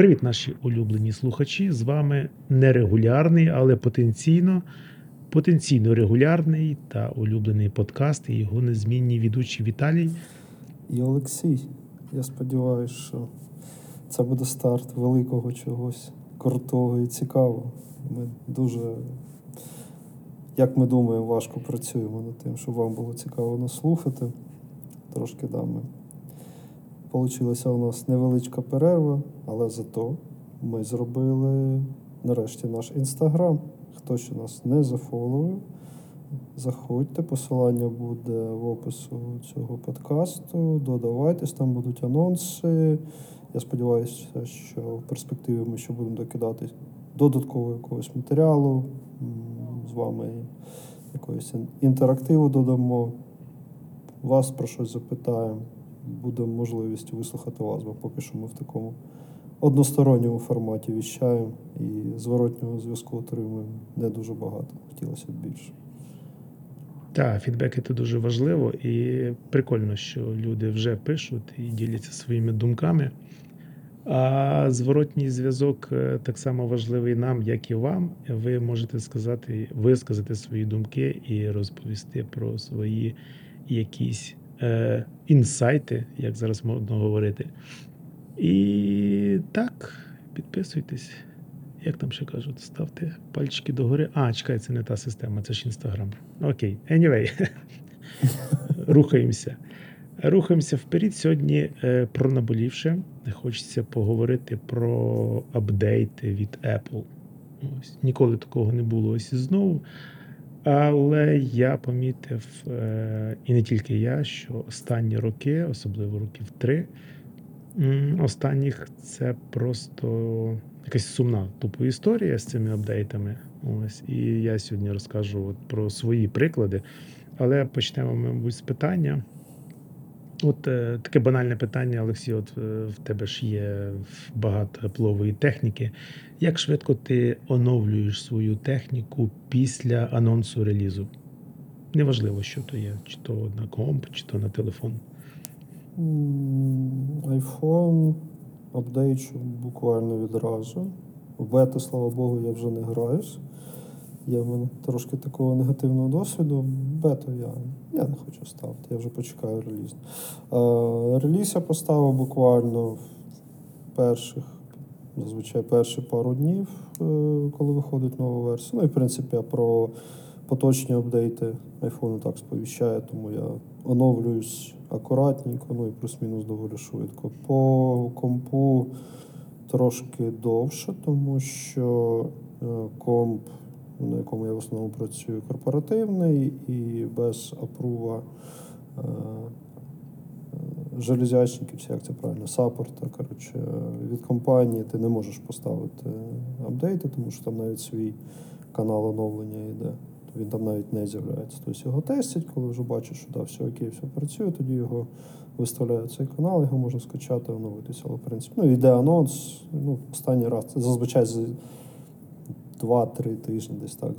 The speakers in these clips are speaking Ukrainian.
Привіт, наші улюблені слухачі. З вами нерегулярний, але потенційно, потенційно регулярний та улюблений подкаст і його незмінні ведучі Віталій. І Олексій. Я сподіваюся, що це буде старт великого чогось крутого і цікавого. Ми дуже, як ми думаємо, важко працюємо над тим, щоб вам було цікаво нас слухати. Трошки да. Получилася у нас невеличка перерва, але зато ми зробили нарешті наш інстаграм. Хто ще нас не зафоловив, заходьте, посилання буде в опису цього подкасту. Додавайтесь, там будуть анонси. Я сподіваюся, що в перспективі ми ще будемо докидати додаткового якогось матеріалу. З вами якогось інтерактиву додамо. Вас про щось запитаємо. Буде можливість вислухати вас, бо поки що ми в такому односторонньому форматі віщаємо і зворотнього зв'язку отримуємо не дуже багато. Хотілося б більше. Так, фідбеки це дуже важливо, і прикольно, що люди вже пишуть і діляться своїми думками. А зворотній зв'язок е, так само важливий нам, як і вам. Ви можете сказати, висказати свої думки і розповісти про свої якісь е, інсайти, як зараз можна говорити. І так, підписуйтесь. Як там ще кажуть, ставте пальчики догори. А, чекай, це не та система, це ж інстаграм. Окей, anyway. Рухаємося. Рухаємося вперед. Сьогодні е, про наболівше. Хочеться поговорити про апдейти від Apple. Ось ніколи такого не було ось знову. Але я помітив, е, і не тільки я, що останні роки, особливо років три, останніх це просто якась сумна тупо історія з цими апдейтами. Ось, і я сьогодні розкажу от про свої приклади. Але почнемо, мабуть, з питання. От е, таке банальне питання, Олексій. От е, в тебе ж є багато еплової техніки. Як швидко ти оновлюєш свою техніку після анонсу релізу? Неважливо, що то є, чи то на комп, чи то на телефон. IPhone апдейчу буквально відразу. В бета, слава Богу, я вже не граюсь. Є в мене трошки такого негативного досвіду. Бету я, я не хочу ставити, я вже почекаю реліз. Е, реліз я поставив буквально в перших, зазвичай перші пару днів, е, коли виходить нова версія. Ну і в принципі я про поточні апдейти iPhone так сповіщає, тому я оновлююсь акуратненько, ну і плюс-мінус доволі швидко. По компу трошки довше, тому що е, комп, на якому я в основному працюю, корпоративний і без апрува е, железячників, як це правильно, саппорта, коротше, від компанії ти не можеш поставити апдейти, тому що там навіть свій канал оновлення йде. Він там навіть не з'являється. Тобто його тестять, коли вже бачать, що да, все окей, все працює, тоді його виставляють цей канал, його можна скачати, оновитися. Але в принципі, ну йде анонс. Ну, останній раз це зазвичай 2-3 тижні десь так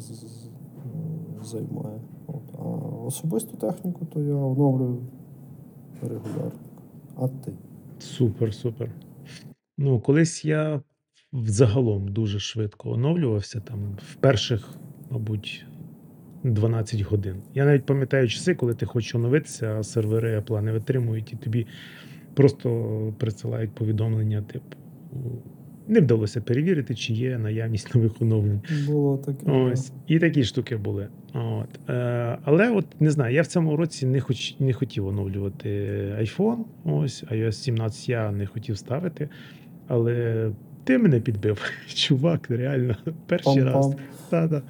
займає. От. А особисту техніку то я оновлюю регулярно. А ти? Супер, супер. Ну, колись я взагалом дуже швидко оновлювався там в перших, мабуть, 12 годин. Я навіть пам'ятаю часи, коли ти хочеш оновитися, а сервери Apple не витримують, і тобі просто присилають повідомлення, типу, не вдалося перевірити, чи є наявність нових оновлень. Було таке. Ось і такі штуки були. От. Е, але от не знаю, я в цьому році не хоч не хотів оновлювати iPhone. Ось iOS 17 я не хотів ставити. Але ти мене підбив, чувак, реально, перший раз. Пам-пам. Та-та.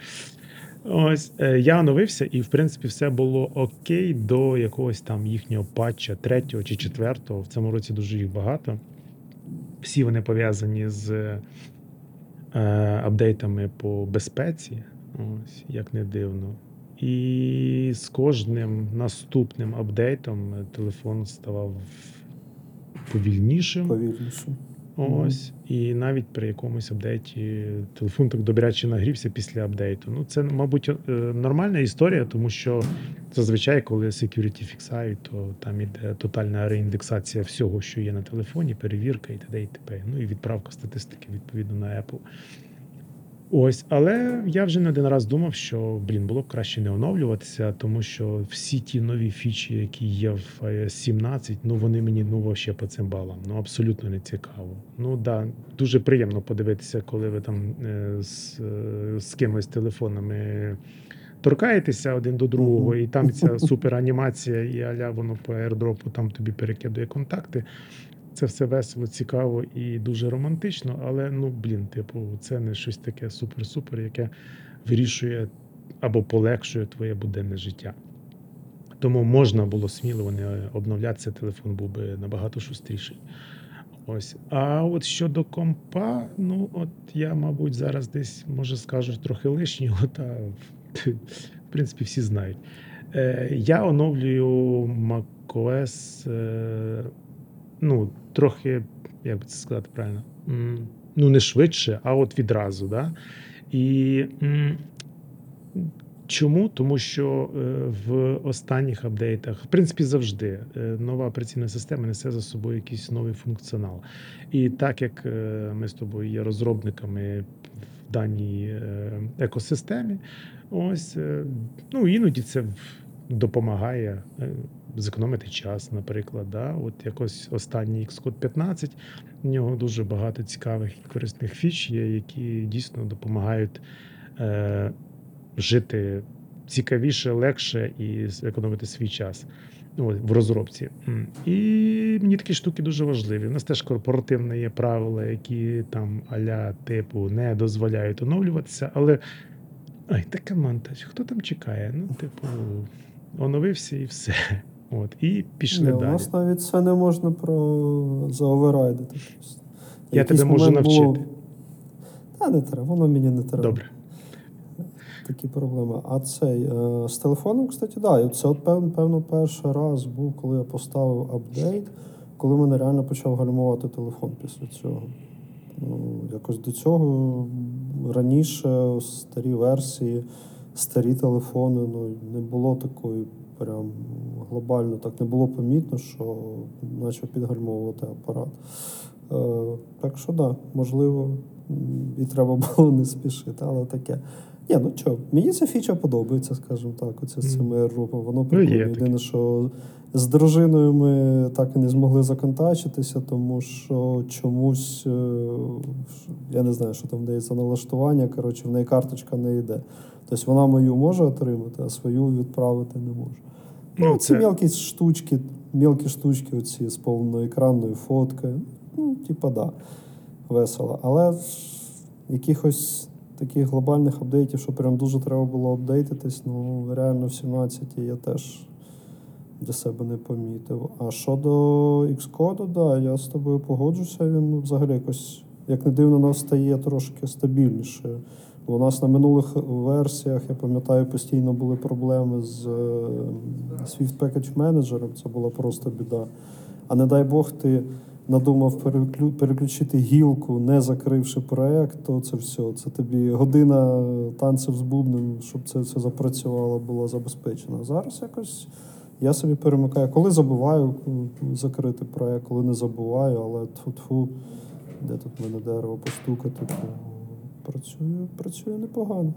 Ось е, я оновився, і в принципі все було окей до якогось там їхнього патча, третього чи четвертого. В цьому році дуже їх багато. Всі вони пов'язані з е, апдейтами по безпеці, ось як не дивно. І з кожним наступним апдейтом е, телефон ставав повільнішим. Повільніше. Ось, і навіть при якомусь апдейті телефон так добряче нагрівся після апдейту. Ну, це, мабуть, е, нормальна історія, тому що зазвичай, коли security фіксають, то там іде тотальна реіндексація всього, що є на телефоні, перевірка і т.д. і т.п. Ну і відправка статистики відповідно на Apple. Ось, але я вже не один раз думав, що блін, було б краще не оновлюватися, тому що всі ті нові фічі, які є в iOS 17, ну вони мені ну вообще по цим балам. Ну абсолютно не цікаво. Ну да, дуже приємно подивитися, коли ви там е, з, е, з кимось телефонами торкаєтеся один до другого, і там ця супер анімація, і аля воно по аірдропу там тобі перекидує контакти. Це все весело, цікаво і дуже романтично, але ну блін, типу, це не щось таке супер-супер, яке вирішує або полегшує твоє буденне життя. Тому можна було сміливо не обновлятися, телефон був би набагато шустріший. Ось. А от щодо компа, ну от я, мабуть, зараз десь може скажу трохи лишнього, та в принципі всі знають. Е, я оновлюю macOS, е, ну, трохи, як би це сказати правильно, ну не швидше, а от відразу. Да? І чому? Тому що е, в останніх апдейтах, в принципі, завжди е, нова операційна система несе за собою якийсь новий функціонал. І так як е, ми з тобою є розробниками в даній екосистемі, ось ну іноді це допомагає е, зекономити час, наприклад. Да? От якось останній Xcode 15, в нього дуже багато цікавих і корисних фіч є, які дійсно допомагають е, жити цікавіше, легше і економити свій час. Ну, в розробці. І мені такі штуки дуже важливі. У нас теж корпоративне є правила, які там аля типу не дозволяють оновлюватися, але ай, така монтаж, хто там чекає? Ну, типу, оновився і все. От, і пішли Ні, у нас навіть це не можна про заоверрайдити. просто. Я Якийсь тебе можу момент було- навчити. Та не треба, воно мені не треба. Добре. Такі проблеми. А цей е, з телефоном, кстати, да, це от певно, певно перший раз був, коли я поставив апдейт, коли мене реально почав гальмувати телефон після цього. Ну, якось до цього раніше старі версії, старі телефони, ну не було такої прям глобально, так не було помітно, що почав підгальмовувати апарат. Е, так що да, можливо, і треба було не спішити, але таке. Ні, ну що, мені ця фіча подобається, скажімо так, оце з цими airdropами. Воно Ну, прикольно. Єдине, що з дружиною ми так і не змогли законтачитися, тому що чомусь, е, я не знаю, що там в неї за налаштування, коротше, в неї карточка не йде. Тобто вона мою може отримати, а свою відправити не може. Ну, Ну, ці це- мелкі штучки, мелкі штучки, оці з повноекранною фоткою. Ну, типа, да, весело. Але якихось таких глобальних апдейтів, що прям дуже треба було апдейтитись, ну реально в 17 я теж для себе не помітив. А щодо Xcode, да, я з тобою погоджуся, він взагалі якось, як не дивно, нас стає трошки стабільніше. У нас на минулих версіях, я пам'ятаю, постійно були проблеми з е, Swift Package Manager, це була просто біда. А не дай Бог, ти надумав переклю- переключити гілку, не закривши проект, то це все. Це тобі година танців з бубнем, щоб це все запрацювало, було забезпечено. Зараз якось я собі перемикаю. Коли забуваю закрити проект, коли не забуваю, але тфу-тфу, де тут мене дерево постукати, працює, працює непогано.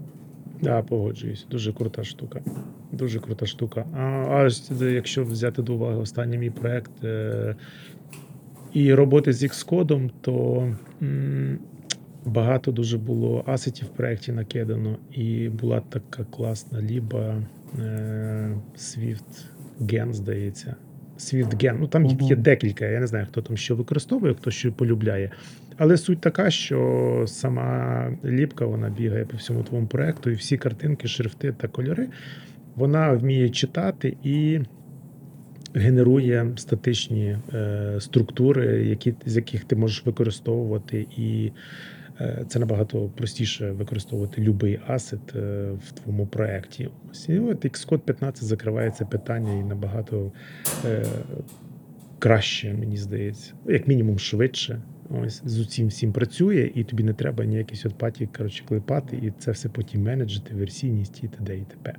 Да, погоджуюсь. Дуже крута штука. Дуже крута штука. А, а якщо взяти до уваги останній мій проект е, і роботи з Xcode, то м, багато дуже було асетів в проєкті накидано, і була така класна ліба е, Swift Gen, здається. Swift Gen. Ну там Мгм. є декілька. Я не знаю, хто там що використовує, хто що полюбляє. Але суть така, що сама ліпка вона бігає по всьому твоєму проекту, і всі картинки, шрифти та кольори вона вміє читати і генерує статичні е, структури, які, з яких ти можеш використовувати. І е, це набагато простіше використовувати будь-який асет е, в твоєму проєкті. І от Xcode 15 закриває це питання і набагато е, краще, мені здається, як мінімум швидше. Ось з цим всім працює, і тобі не треба ніякі сьотпаті, коротше, клепати, і це все потім менеджити, версійність і т.д. і т.п.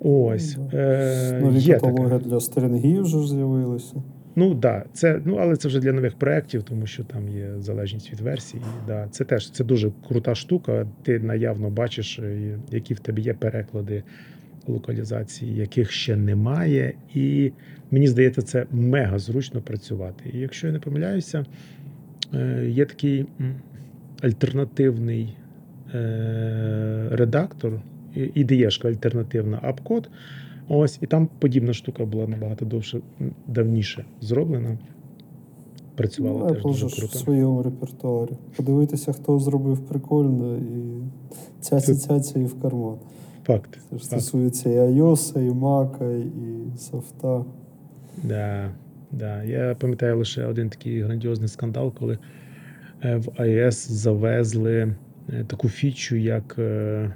Ось. Ну, да. Е, Нові є каталоги для стрінгів вже з'явилися. Ну да, це ну але це вже для нових проєктів, тому що там є залежність від версії. Да, це теж це дуже крута штука. Ти наявно бачиш, е, які в тебе є переклади локалізації, яких ще немає. І мені здається, це мега зручно працювати. І якщо я не помиляюся, е, є такий альтернативний е, редактор, ідеєшка альтернативна апкод. Ось, і там подібна штука була набагато довше, давніше зроблена. Працювала Ну, теж дуже же ж в своєму репертуарі. Подивитися, хто зробив прикольно, і цяця цяця і в карман. Факт. Це ж факт. стосується і iOS, і Mac, і софта. Да, да. Я пам'ятаю лише один такий грандіозний скандал, коли е, в iOS завезли е, таку фічу, як е,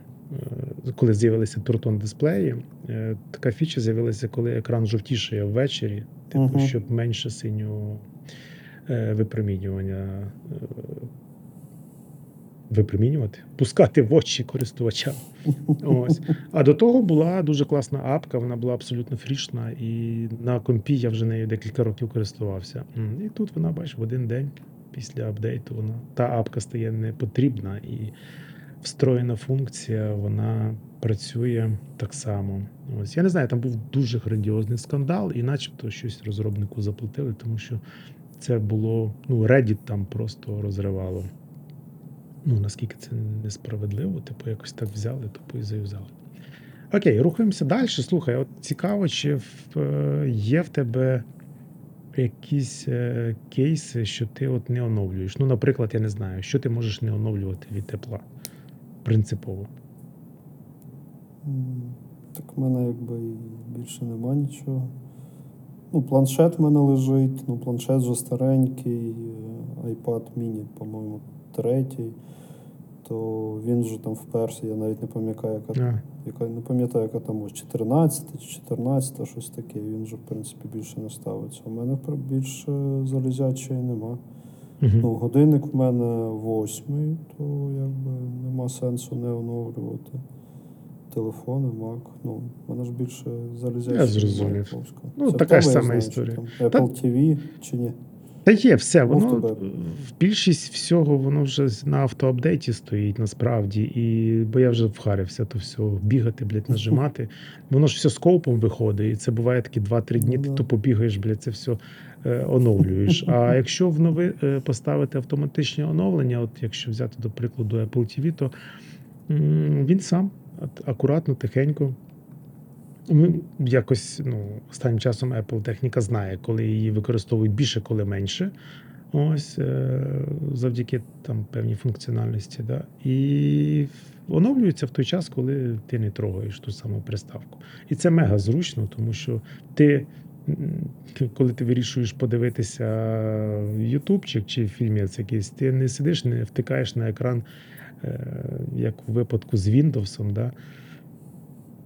коли з'явилися туртон дисплеї. Така фіча з'явилася, коли екран жовтішає ввечері, типу, Мгм. щоб менше синього випромінювання. Випромінювати, пускати в очі користувачам. Ось. А до того була дуже класна апка, вона була абсолютно фрішна, і на компі я вже нею декілька років користувався. І тут вона, бачиш, в один день після апдейту вона та апка стає не потрібна, і встроєна функція вона працює так само. Ось я не знаю, там був дуже грандіозний скандал, і начебто щось розробнику заплатили, тому що це було ну Reddit там просто розривало. Ну, наскільки це несправедливо, типу, якось так взяли, типу, і зав'язали. Окей, рухаємося далі. Слухай, от цікаво, чи в, е, є в тебе якісь е, кейси, що ти от не оновлюєш. Ну, наприклад, я не знаю, що ти можеш не оновлювати від тепла принципово. Так в мене якби більше нема нічого. Ну, планшет в мене лежить, ну планшет вже старенький, е, iPad mini, по-моєму, третій. То він вже там вперся, я навіть не пам'ятаю, яка, А, яка не пам'ятаю, яка там ось 14 чи 14, щось таке. Він вже, в принципі, більше не ставиться. У мене більше залізячої нема. угу. Ну, годинник в мене восьмий, то якби нема сенсу не оновлювати. Телефони, Mac. Ну, мене ж більше залізячий. Я зрозумів. Ну, Це така ж сама історія. Там Apple TV чи ні? Та є все, Ну, воно в більшість всього воно вже на автоапдейті стоїть насправді. І бо я вже вхарився то все, бігати, блядь, нажимати. Воно ж все скопом виходить, і це буває такі 2-3 дні, Ну ти то побігаєш, блядь, це все е, оновлюєш. А якщо в нови е, поставити автоматичне оновлення, от якщо взяти до прикладу Apple TV, то м, він сам акуратно, тихенько. Якось ну, останнім часом Apple техніка знає, коли її використовують більше, коли менше. Ось е, завдяки там певній функціональності. Да? І оновлюється в той час, коли ти не трогаєш ту саму приставку. І це мега зручно, тому що ти, коли ти вирішуєш подивитися ютубчик чи фільмець якийсь, ти не сидиш, не втикаєш на екран, е, як у випадку з Windows, да?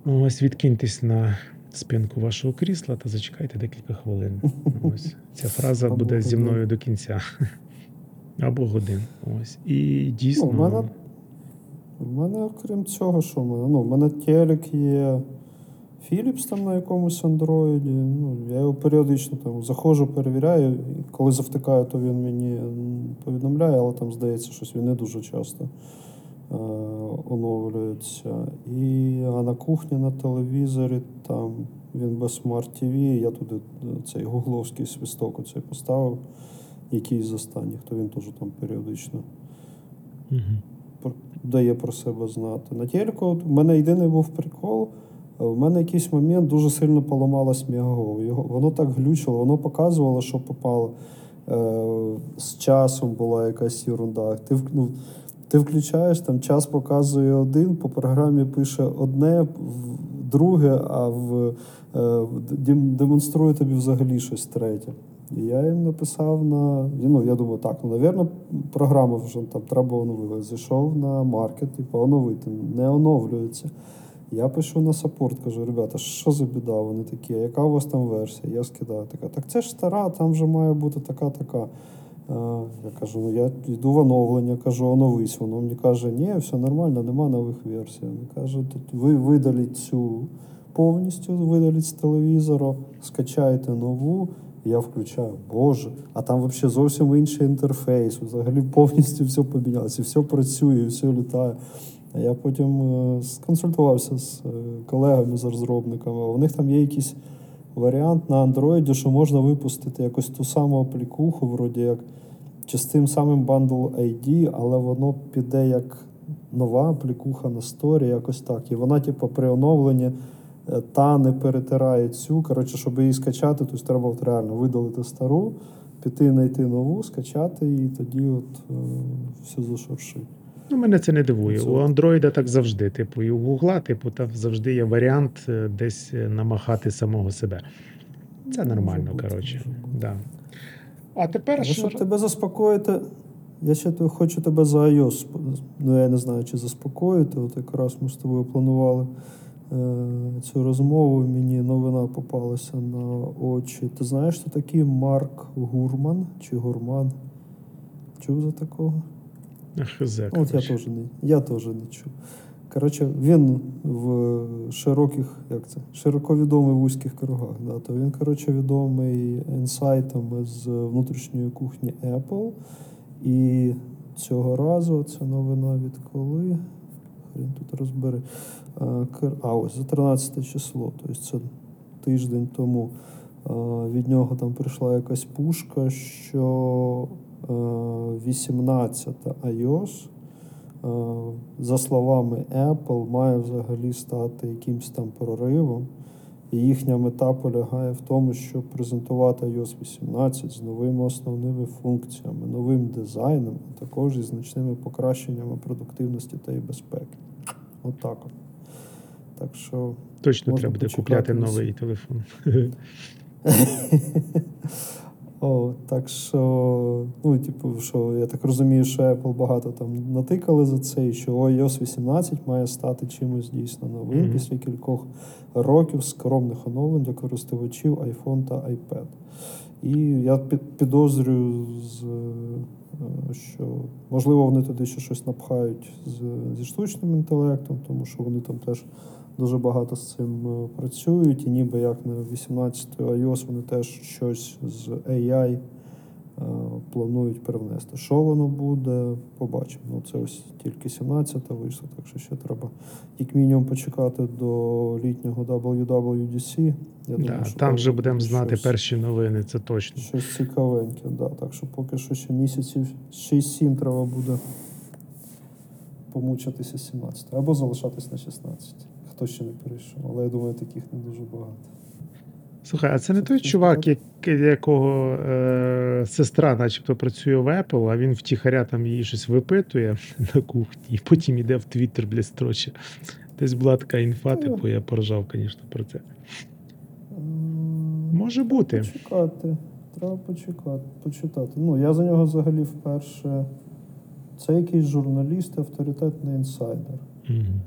Ось відкиньтесь на спинку вашого крісла та зачекайте декілька хвилин. Ось ця фраза Або буде зі мною до кінця. Або годин. Ось. І дійсно. Ну, мене, мене, окрім цього, що в мене? Ну, в мене телек є Philips там на якомусь андроїді. Ну, я його періодично там заходжу, перевіряю. І коли завтикаю, то він мені повідомляє, але там здається, щось він не дуже часто оновлюється. І, а на кухні на телевізорі там він без Smart TV, я туди е, цей гугловський свисток оцей поставив, який з останніх, то він теж там періодично про- дає про себе знати. На телеку от у мене єдиний був прикол. е, У мене якийсь момент дуже сильно поламалась Мігаго. Його воно так глючило, воно показувало, що попало. Е, з часом була якась ерунда. Ти, ну, ти включаєш, там час показує один, по програмі пише одне, друге, а в, е, демонструє тобі взагалі щось третє. І я їм написав на. Ну, я думаю, так, ну, навірно, програма вже там треба оновити. Зайшов на маркет, типу, оновити. Не оновлюється. Я пишу на саппорт, кажу, ребята, що за біда? Вони такі, яка у вас там версія? Я скидаю така. Так це ж стара, там вже має бути така, така. Е, Я кажу, ну я йду в оновлення, кажу, оновись. Воно мені каже, ні, все нормально, нема нових версій. Він каже, ви видаліть цю повністю, видаліть з телевізора, скачайте нову. Я включаю, Боже, а там взагалі зовсім інший інтерфейс. Взагалі повністю все помінялося, все працює, все літає. А я потім е, сконсультувався з е, колегами, з розробниками. У них там є якийсь варіант на Android, що можна випустити якось ту саму аплікуху, вроді як чи з тим самим Bundle ID, але воно піде як нова аплікуха на сторі, якось так. І вона, типу, при оновленні е, та не перетирає цю. Коротше, щоб її скачати, то треба от реально видалити стару, піти знайти нову, скачати і тоді от е, все зашуршить. Ну, мене це не дивує. Це- У Android так завжди. Типу, і у Google, типу, там завжди є варіант е, десь е, намахати самого себе. Це нормально, коротше. Да. А тепер Але що? щоб тебе заспокоїти, я ще хочу тебе за iOS. Ну, я не знаю, чи заспокоїти. От якраз ми з тобою планували е, цю розмову. Мені новина попалася на очі. Ти знаєш, хто такий Марк Гурман чи Гурман? Чув за такого? Хз, От я теж не, я теж не чув. Коротше, він в широких, як це, широко відомий в вузьких кругах. Да, то він, коротше, відомий інсайтами з внутрішньої кухні Apple. І цього разу це новина від коли? Хрін тут розбери. А, ось за 13 число, тобто це тиждень тому. Від нього там прийшла якась пушка, що е, 18 iOS, е, за словами Apple, має взагалі стати якимсь там проривом. І їхня мета полягає в тому, щоб презентувати iOS 18 з новими основними функціями, новим дизайном, а також із значними покращеннями продуктивності та і безпеки. Отак от. Так що Точно треба буде купляти новий телефон. О, так що, ну, типу, що я так розумію, що Apple багато там натикали за це, і що iOS 18 має стати чимось дійсно новим Мгм. після кількох років скромних оновлень для користувачів iPhone та iPad. І я під- підозрюю, е, що можливо вони туди ще щось напхають з, зі штучним інтелектом, тому що вони там теж дуже багато з цим е, працюють, і ніби як на 18 iOS вони теж щось з AI е, планують привнести. Що воно буде, побачимо. Ну, це ось тільки 17-та вийшло, так що ще треба як мінімум почекати до літнього WWDC. Я Да, що там вже буде будемо знати щось- перші новини, це точно. Щось цікавеньке, да. Так що поки що ще місяців 6-7 треба буде помучитися 17 або залишатись на 16. Хто ще не перейшов, але я думаю, таких не дуже багато. Слухай, а це не той чувак, як, якого е, сестра, начебто, працює в Apple, а він втіхаря там її щось випитує на кухні, і потім йде в Твіттер, бля, строче. Десь була така інфа, Ну, типу, я поржав, звісно, про це. Може бути. Почекати. Треба почекати, почитати. Ну, я за нього взагалі вперше. Це якийсь журналіст, авторитетний інсайдер. Мгм.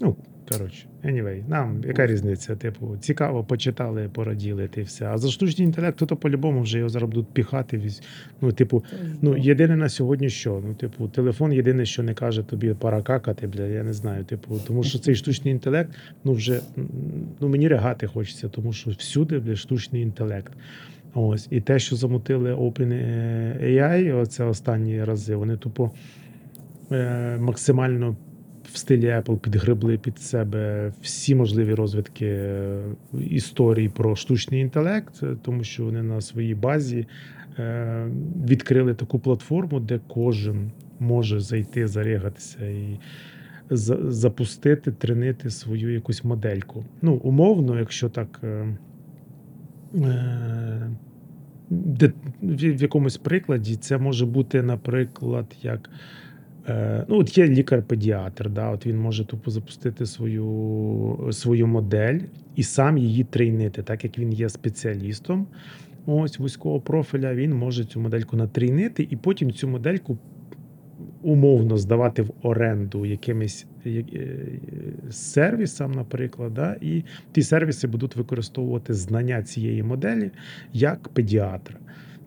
Ну, коротше, anyway, нам яка різниця? Типу, цікаво, почитали, пораділи, ти все. А за штучний інтелект, то по-любому вже його зараз будуть піхати. Ну, типу, Ну, єдине на сьогодні що? Ну, типу, телефон єдине, що не каже тобі пора какати, бля, я не знаю. Типу, тому що цей штучний інтелект, ну вже ну мені ригати хочеться, тому що всюди бля, штучний інтелект. Ось, і те, що замутили OpenAI, оце останні рази, вони тупо е, максимально в стилі Apple підгребли під себе всі можливі розвитки е, історій про штучний інтелект, е, тому що вони на своїй базі е, відкрили таку платформу, де кожен може зайти, зарегатися і за- запустити, тренити свою якусь модельку. Ну, умовно, якщо так. в якомусь прикладі це може бути, наприклад, як. Е, Ну, от є лікар-педіатр, да, от він може тупо запустити свою, свою модель і сам її трейнити, так як він є спеціалістом ось вузького профіля, він може цю модельку натрійнити і потім цю модельку умовно здавати в оренду якимось е, е, сервісам, наприклад, да, і ті сервіси будуть використовувати знання цієї моделі як педіатра.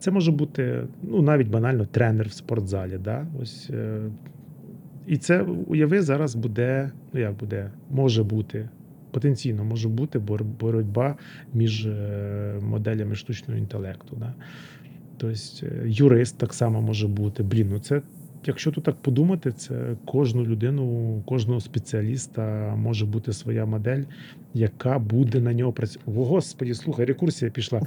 Це може бути ну, навіть банально тренер в спортзалі. Да? Ось, е, і це уяви зараз буде, ну як буде, може бути, потенційно може бути боротьба між е, моделями штучного інтелекту. Да? Тобто е, юрист так само може бути. Блін, ну це, якщо тут так подумати, це кожну людину, кожного спеціаліста може бути своя модель, яка буде на нього працювати. О, Господі, слухай, рекурсія пішла.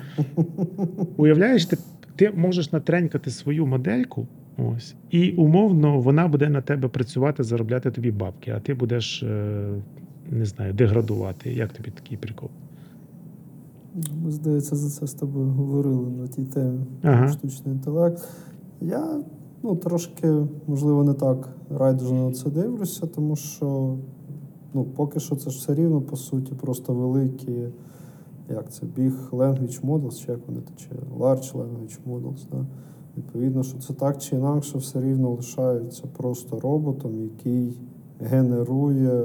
Уявляєш, ти, ти можеш натренькати свою модельку, ось, і умовно вона буде на тебе працювати, заробляти тобі бабки, а ти будеш, е, не знаю, деградувати. Як тобі такий прикол? Ми, здається, за це з тобою говорили на тій темі Ага. штучний інтелект. Я ну, трошки, можливо, не так райдужно на це дивлюся, тому що ну, поки що це ж все рівно, по суті, просто великі, як це, Big Language Models, чи як вони чи Large Language Models. Да? Відповідно, що це так чи інакше все рівно лишається просто роботом, який генерує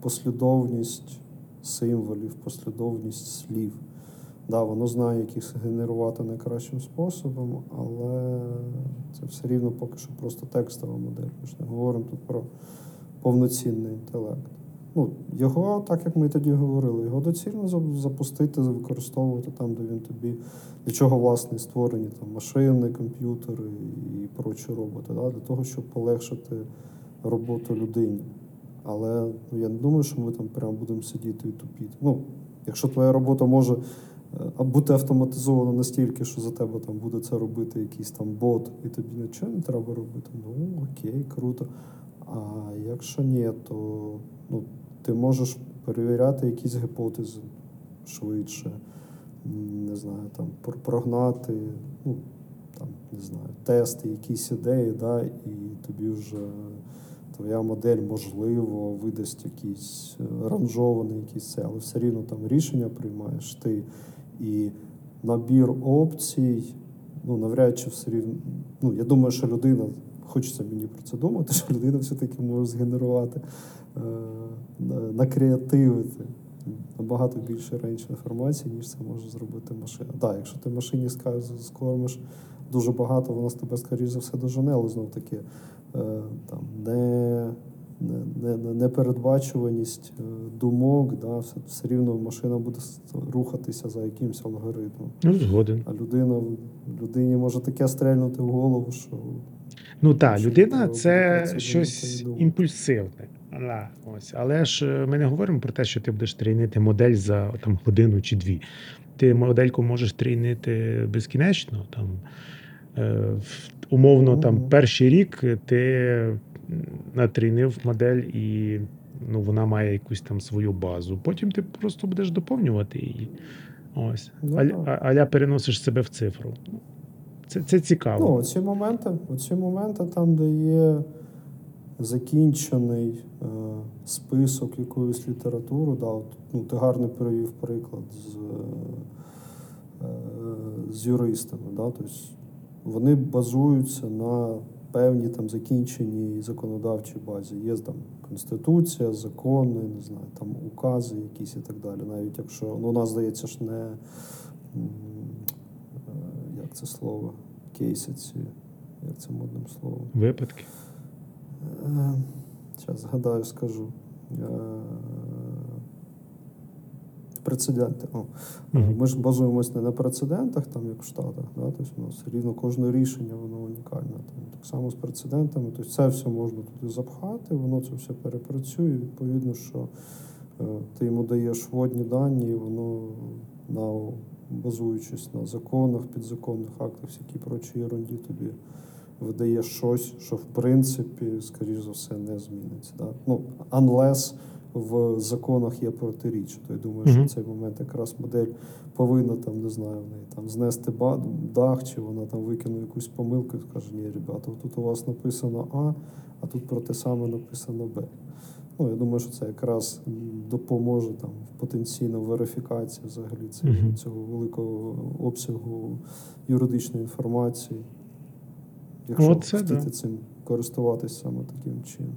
послідовність символів, послідовність слів. Да, воно знає, як їх генерувати найкращим способом, але це все рівно поки що просто текстова модель. Ми ж не говоримо тут про повноцінний інтелект. Ну, його, так як ми тоді говорили, його доцільно запустити, використовувати там, де він тобі, для чого власне створені там машини, комп'ютери і прочі роботи, да, для того, щоб полегшити роботу людині. Але ну, я не думаю, що ми там прямо будемо сидіти і тупіти. Ну, якщо твоя робота може е, бути автоматизована настільки, що за тебе там буде це робити якийсь там бот, і тобі нічого не треба робити, ну окей, круто. А якщо ні, то ну, ти можеш перевіряти якісь гіпотези швидше, не знаю, там прогнати, ну, там, не знаю, тести, якісь ідеї, да, і тобі вже твоя модель, можливо, видасть якийсь е, ранжований якийсь це, але все рівно там рішення приймаєш ти. І набір опцій, ну, навряд чи все рівно. Ну, я думаю, що людина, хочеться мені про це думати, що людина все-таки може згенерувати, накреативити набагато більше рейндж інформації, ніж це може зробити машина. Так, якщо ти машині скормиш дуже багато, вона з тебе, скоріш за все, дожене, але знов таки е, там не. не- не- не- Непередбачуваність е, думок, да, все, все рівно машина буде рухатися за якимось алгоритмом. Ну, згоден. А людина людині може таке стрельнути в голову, що Ну так, людина це щось імпульсивне. Да, ось. Але ж е, ми не говоримо про те, що ти будеш тренити модель за там, годину чи дві. Ти модельку можеш тренити безкінечно. Там, е, умовно, там, перший рік ти натренив модель і ну, вона має якусь там свою базу. Потім ти просто будеш доповнювати її. Ось. Ну, а- аля переносиш себе в цифру. Це, це цікаво. ну, оці моменти, оці моменти там, де є закінчений е, список якоїсь літератури, да, от, ну, ти гарно перевів приклад з, е, з юристами. Да, тобто вони базуються на певній там закінченій законодавчій базі. Є там конституція, закони, не знаю, там укази якісь і так далі. Навіть якщо ну, у нас здається ж не е, як це слово, кейсиці, як це модним словом. Випадки. Зараз згадаю, скажу. Е, Прецеденти. О. Мгм. Ми ж базуємось не на прецедентах, там як в Штатах, да? тобто у нас рівно кожне рішення воно унікальне. Там, так само з прецедентами. Тобто це все можна туди запхати, воно це все перепрацює. Відповідно, що е, ти йому даєш вводні дані, і воно на, базуючись на законах, підзаконних актах, всякій прочій ерунді тобі видає щось, що в принципі, скоріш за все, не зміниться. Да? Ну, unless в законах є протиріччя. То я думаю, що Мгм. в цей момент якраз модель повинна там, не знаю, в неї там знести дах, чи вона там викине якусь помилку і скаже, ні, ребята, тут у вас написано А, а тут про те саме написано Б. Ну, я думаю, що це якраз допоможе там в потенційно верифікації взагалі цього, Мгм. цього великого обсягу юридичної інформації. Якщо Оце хотіти да. цим користуватись саме таким чином.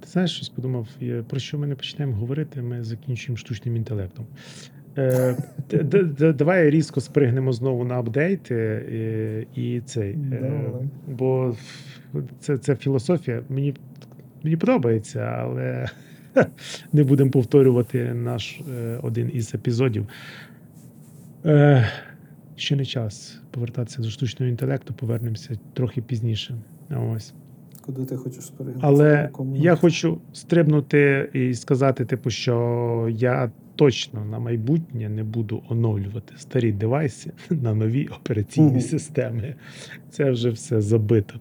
Ти знаєш, щось подумав, про що ми не почнемо говорити, ми закінчуємо штучним інтелектом. Е, давай різко спригнемо знову на апдейти е, і цей. е. Бо це, це філософія. Мені, мені подобається, але не будемо повторювати наш один із епізодів. Ще не час повертатися до штучного інтелекту, повернемося трохи пізніше. Ось. Куди ти хочеш сперегнути? Але я хочу стрибнути і сказати, типу, що я точно на майбутнє не буду оновлювати старі девайси на нові операційні Мгм. системи. Це вже все забито.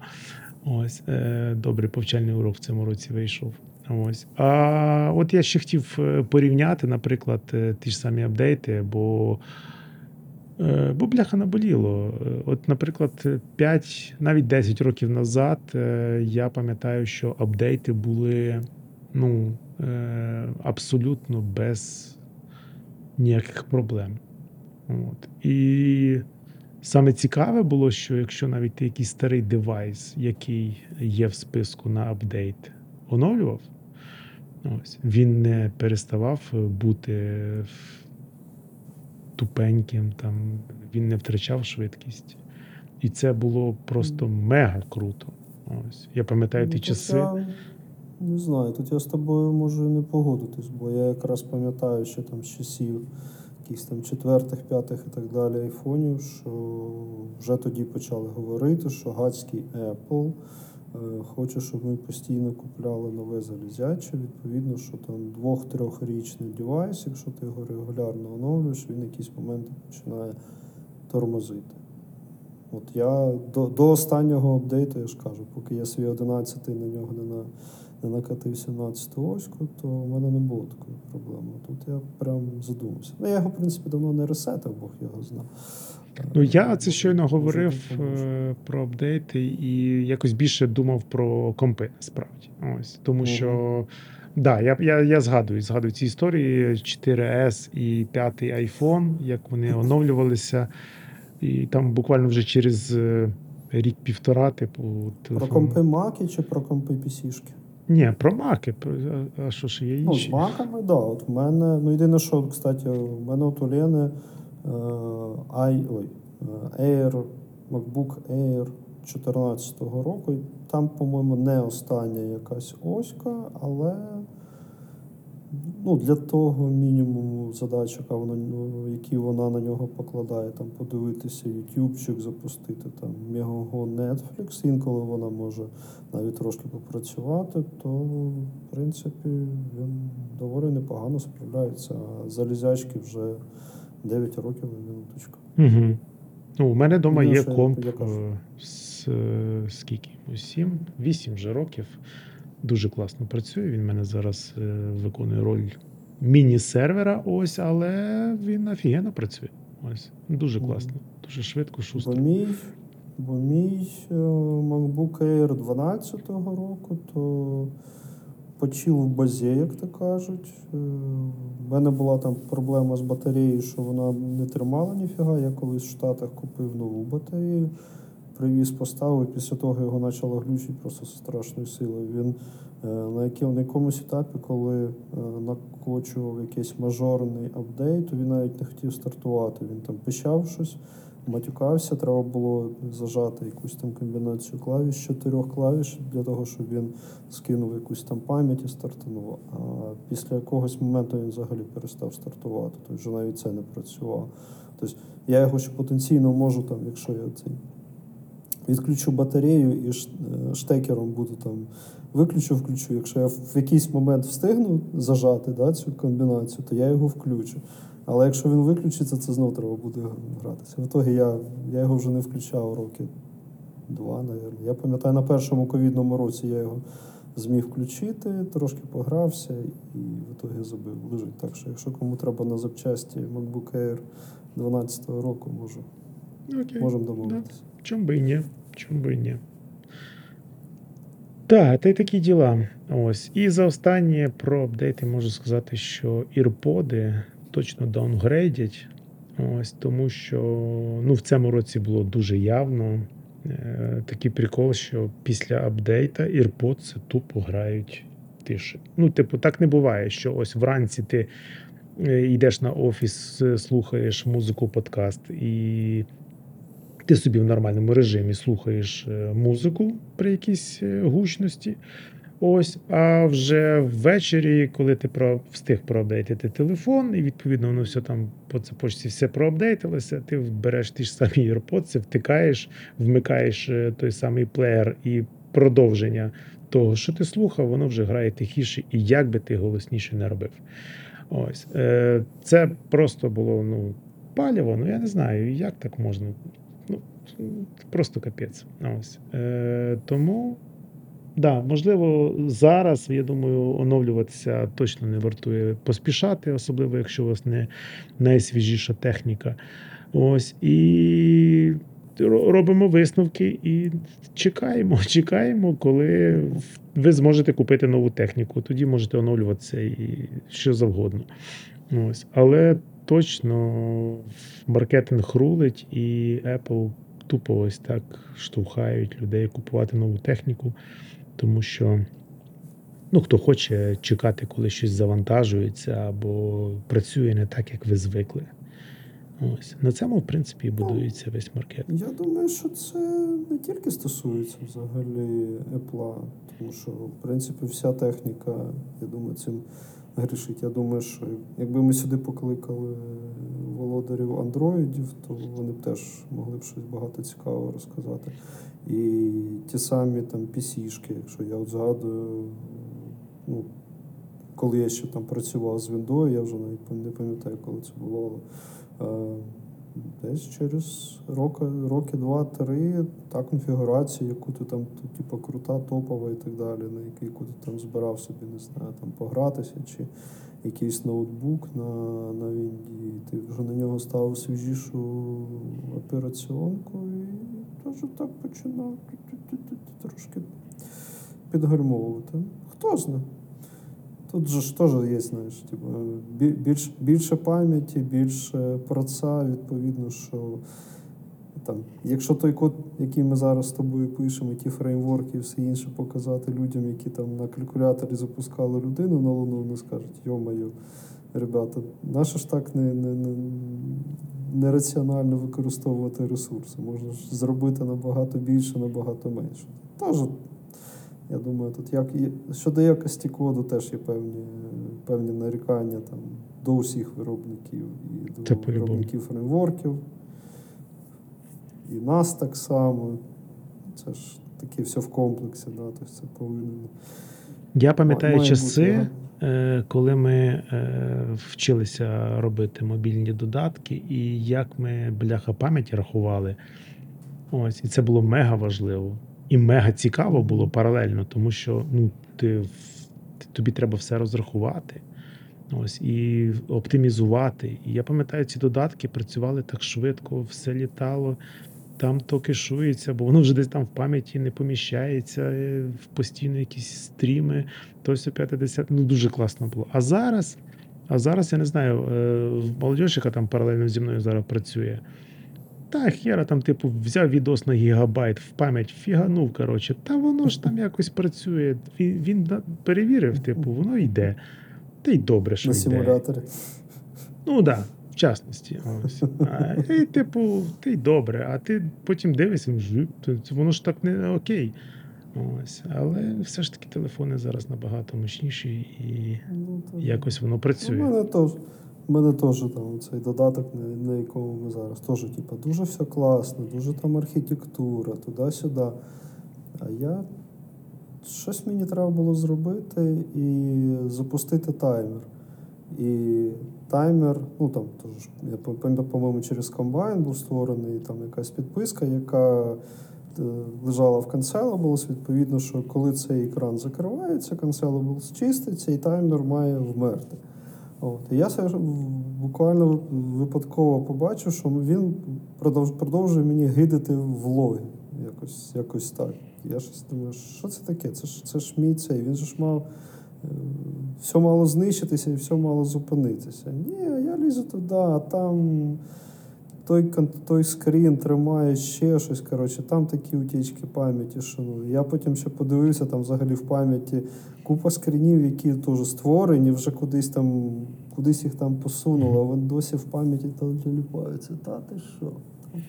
Ось е, добрий повчальний урок в цьому році вийшов. Ось. А от я ще хотів е, порівняти, наприклад, е, ті ж самі апдейти, бо. Е, Бо бляха наболіло. Е, От, наприклад, 5, навіть 10 років назад е, я пам'ятаю, що апдейти були ну, абсолютно без ніяких проблем. От. І саме цікаве було, що якщо навіть якийсь старий девайс, який є в списку на апдейт, оновлював, ось, він не переставав бути тупеньким, там, він не втрачав швидкість. І це було просто мега круто. Ось. Я пам'ятаю ті Ну, тут часи. Я, не знаю, тут я з тобою можу і не погодитись, бо я якраз пам'ятаю, що там з часів якихось там четвертих, п'ятих і так далі айфонів, що вже тоді почали говорити, що гадський Apple е, хоче, щоб ми постійно купляли нове залізяче. Відповідно, що там двох-трьохрічний девайс, якщо ти його регулярно оновлюєш, він якісь моменти починає тормозити. От я до, до останнього апдейту, я ж кажу, поки я свій 11 на нього не, на, не накатив 17 оську, то в мене не було такої проблеми. Тут я прям задумався. Ну, я його, в принципі, давно не ресетив, Бог його знав. Ну, я це щойно говорив е, про апдейти і якось більше думав про компи насправді. Ось тому, що да, я, я, я згадую, згадую ці історії 4S і 5 iPhone, як вони оновлювалися, і там буквально вже через е, рік-півтора, типу, Про телефон. компи Маки чи про компи PC-шки? Ні, про маки. про- а- що ж є Ну, з інші? маками, да. От в мене, ну єдине, що, кстати, в мене от у Лени е, I, ой, е, Air, MacBook Air 14-го року. І там, по-моєму, не остання якась оська, але ну, для того мінімуму задач, яка вона, ну, які вона на нього покладає, там подивитися ютубчик, запустити там Megago Netflix, інколи вона може навіть трошки попрацювати, то в принципі він доволі непогано справляється. А залізячки вже 9 років на минуточку. Угу. Ну, у мене вдома Ну, є комп я е, з е, скільки? Сім, вісім вже років. Дуже класно працює. Він в мене зараз е, виконує роль міні-сервера, ось, але він офігенно працює. Ось. Дуже класно, дуже швидко, Бо мій, бо мій е, MacBook Air 12-го року, то почив в базі, як то кажуть. Е, В мене була там проблема з батареєю, що вона не тримала ніфіга. Я колись в Штатах купив нову батарею, привіз, поставив, після того його почало глючити просто з страшною силою. Він е, на, якомусь етапі, коли е, накочував якийсь мажорний апдейт, він навіть не хотів стартувати. Він там пищав щось, матюкався, треба було зажати якусь там комбінацію клавіш, чотирьох клавіш для того, щоб він скинув якусь там пам'ять і стартанув. А після якогось моменту він взагалі перестав стартувати. Тобто вже навіть це не працювало. Тобто я його ще потенційно можу, там, якщо я цей відключу батарею і е, штекером буду там виключу, включу. Якщо я в якийсь момент встигну зажати да, цю комбінацію, то я його включу. Але якщо він виключиться, це знов треба буде гратися. В ітогі я, я його вже не включав роки два, мабуть. Я пам'ятаю, на першому ковідному році я його зміг включити, трошки погрався і в ітогі забив. Лежить. Так що, якщо кому треба на запчасті MacBook Air 12-го року, можу, Окей. можемо домовитися. Чом би і ні? Чом би і ні? Так, та й такі діла. Ось. І за останнє про апдейти можу сказати, що AirPods точно даунгрейдять. Ось, тому що ну, в цьому році було дуже явно е, такий прикол, що після апдейта AirPods тупо грають тише. Ну, типу, так не буває, що ось вранці ти е, йдеш на офіс, е, слухаєш музику, подкаст, і ти собі в нормальному режимі слухаєш е, музику при якійсь е, гучності. Ось, а вже ввечері, коли ти про, встиг проапдейтити телефон, і відповідно воно все там по цепочці все проапдейтилося, ти береш ті ж самі AirPods, втикаєш, вмикаєш е, той самий плеєр і продовження того, що ти слухав, воно вже грає тихіше, і як би ти голосніше не робив. Ось. Це просто було ну, паліво, ну я не знаю, як так можна. Просто капець. Ось. Е, Тому. Да, можливо, зараз, я думаю, оновлюватися точно не вартує поспішати, особливо якщо у вас не найсвіжіша техніка. Ось і робимо висновки і чекаємо, чекаємо, коли ви зможете купити нову техніку. Тоді можете оновлюватися і що завгодно. Ось. Але точно маркетинг рулить, і Apple тупо ось так штовхають людей купувати нову техніку тому що ну, хто хоче чекати, коли щось завантажується або працює не так, як ви звикли. Ось на цьому, в принципі, і будується весь маркет. Я думаю, що це не тільки стосується взагалі Apple, тому що, в принципі, вся техніка, я думаю, цим грішить. Я думаю, що якби ми сюди покликали володарів андроїдів, то вони б теж могли б щось багато цікавого розказати. І ті самі там PC-шки, якщо я от згадую, ну, коли я ще там працював з Windows, я вже навіть не пам'ятаю, коли це було. Е, Десь через роки, роки два-три та конфігурація, яку ти там, типу, крута, топова і так далі, на яку ти там збирав собі, не знаю, там погратися, чи якийсь ноутбук на, на Вінді, ти вже на нього ставив свіжішу операціонку і теж так починав трошки підгальмовувати. Хто знає? Тут же ж теж є, знаєш, типу, бі- більш, більше пам'яті, більше проца, відповідно, що там, якщо той код, який ми зараз з тобою пишемо, ті фреймворки і все інше показати людям, які там на калькуляторі запускали людину на Луну, вони скажуть, йо-моє, ребята, наше ж так не, не, не, нераціонально використовувати ресурси. Можна ж зробити набагато більше, набагато менше. Тож я думаю, тут як щодо якості коду теж є певні, певні нарікання там, до усіх виробників і до Це виробників фреймворків. І нас так само. Це ж таке все в комплексі, да, тобто це повинно. Я пам'ятаю має часи, бути, е, коли ми е, вчилися робити мобільні додатки, і як ми бляха пам'яті рахували. Ось, і це було мега важливо. І мега цікаво було паралельно, тому що ну, ти, тобі треба все розрахувати. Ось, і оптимізувати. І я пам'ятаю, ці додатки працювали так швидко, все літало, там то кешується, бо воно вже десь там в пам'яті не поміщається, е, в постійно якісь стріми, то все 50. Ну дуже класно було. А зараз, а зараз я не знаю, е, молодь, яка там паралельно зі мною зараз працює. Та хера там, типу, взяв відос на гігабайт в пам'ять, фіганув, коротше, та воно ж там якось працює. Він, він перевірив, типу, воно йде. Та й добре, що На йде. симуляторі. Ну так, да, в частності. Ось. А, і, типу, ти й добре, а ти потім дивишся, ну, воно ж так не окей. Ось. Але все ж таки телефони зараз набагато мощніші і Ну, то- якось воно У працює. мене теж. У мене теж там цей додаток, на, на якому ми зараз теж, типу, дуже все класно, дуже там архітектура, туди-сюди. А я щось мені треба було зробити і запустити таймер. І таймер, ну там теж, я по- по- по-моєму, через комбайн був створений, там якась підписка, яка е, лежала в Cancellables, відповідно, що коли цей екран закривається, Cancellables чиститься і таймер має вмерти. От. І я буквально випадково побачив, що він продовжує мені гидити в логі. Якось, якось так. Я щось думаю, що це таке? Це ж, це ж мій цей. Він же ж мав все мало знищитися і все мало зупинитися. Ні, я лізу туди, а там той, той скрін тримає ще щось. Коротше, там такі утічки пам'яті, що ну. Я потім ще подивився, там взагалі в пам'яті купа скрінів, які теж створені, вже кудись там кудись їх там посунуло, а вони досі в пам'яті там заліпаються. Та ти що?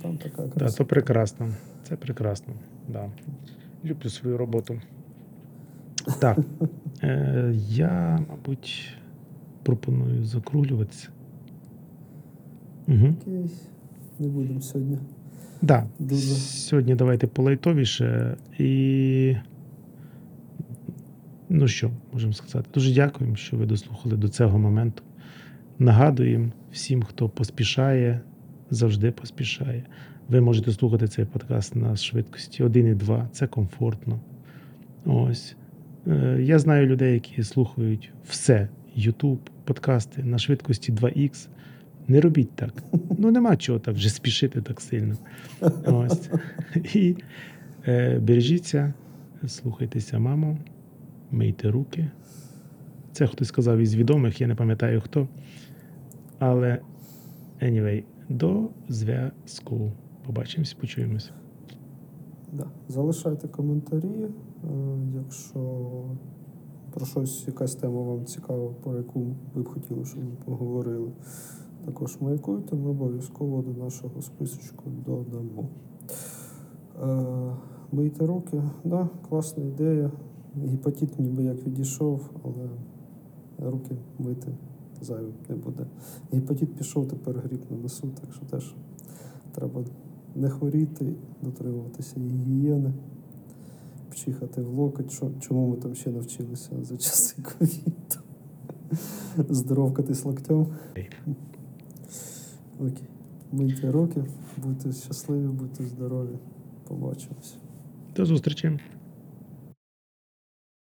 Там, така Да, краса. то прекрасно. Це прекрасно. Да. Люблю свою роботу. Так. Е, я, мабуть, пропоную закруглюватися. Угу. Окей, не будемо сьогодні. Да. Дуже. Сьогодні давайте полайтовіше. І. Ну що, можемо сказати. Дуже дякуємо, що ви дослухали до цього моменту. Нагадуємо всім, хто поспішає, завжди поспішає. Ви можете слухати цей подкаст на швидкості 1,2. Це комфортно. Ось. Е, Я знаю людей, які слухають все: YouTube, подкасти на швидкості 2х. Не робіть так. Ну, нема чого так вже спішити так сильно. Ось. І е, бережіться, слухайтеся, мамо, мийте руки. Це хтось сказав із відомих, я не пам'ятаю хто. Але anyway, до зв'язку. Побачимось, почуємось. Да. Залишайте коментарі, е, якщо про щось, якась тема вам цікава, про яку ви б хотіли, щоб ми поговорили. Також маякуйте, ми обов'язково до нашого списочку додамо. Е, Мийте руки, да, класна ідея. Гепатит ніби як відійшов, але руки мити зайвим не буде. Гепатит пішов, тепер гріб на носу, так що теж треба не хворіти, дотримуватися гігієни, пчихати в локоть. Чому ми там ще навчилися за часи ковіду? Здоровкатись локтем. Окей. Мийте руки, будьте щасливі, будьте здорові. Побачимось. До зустрічі.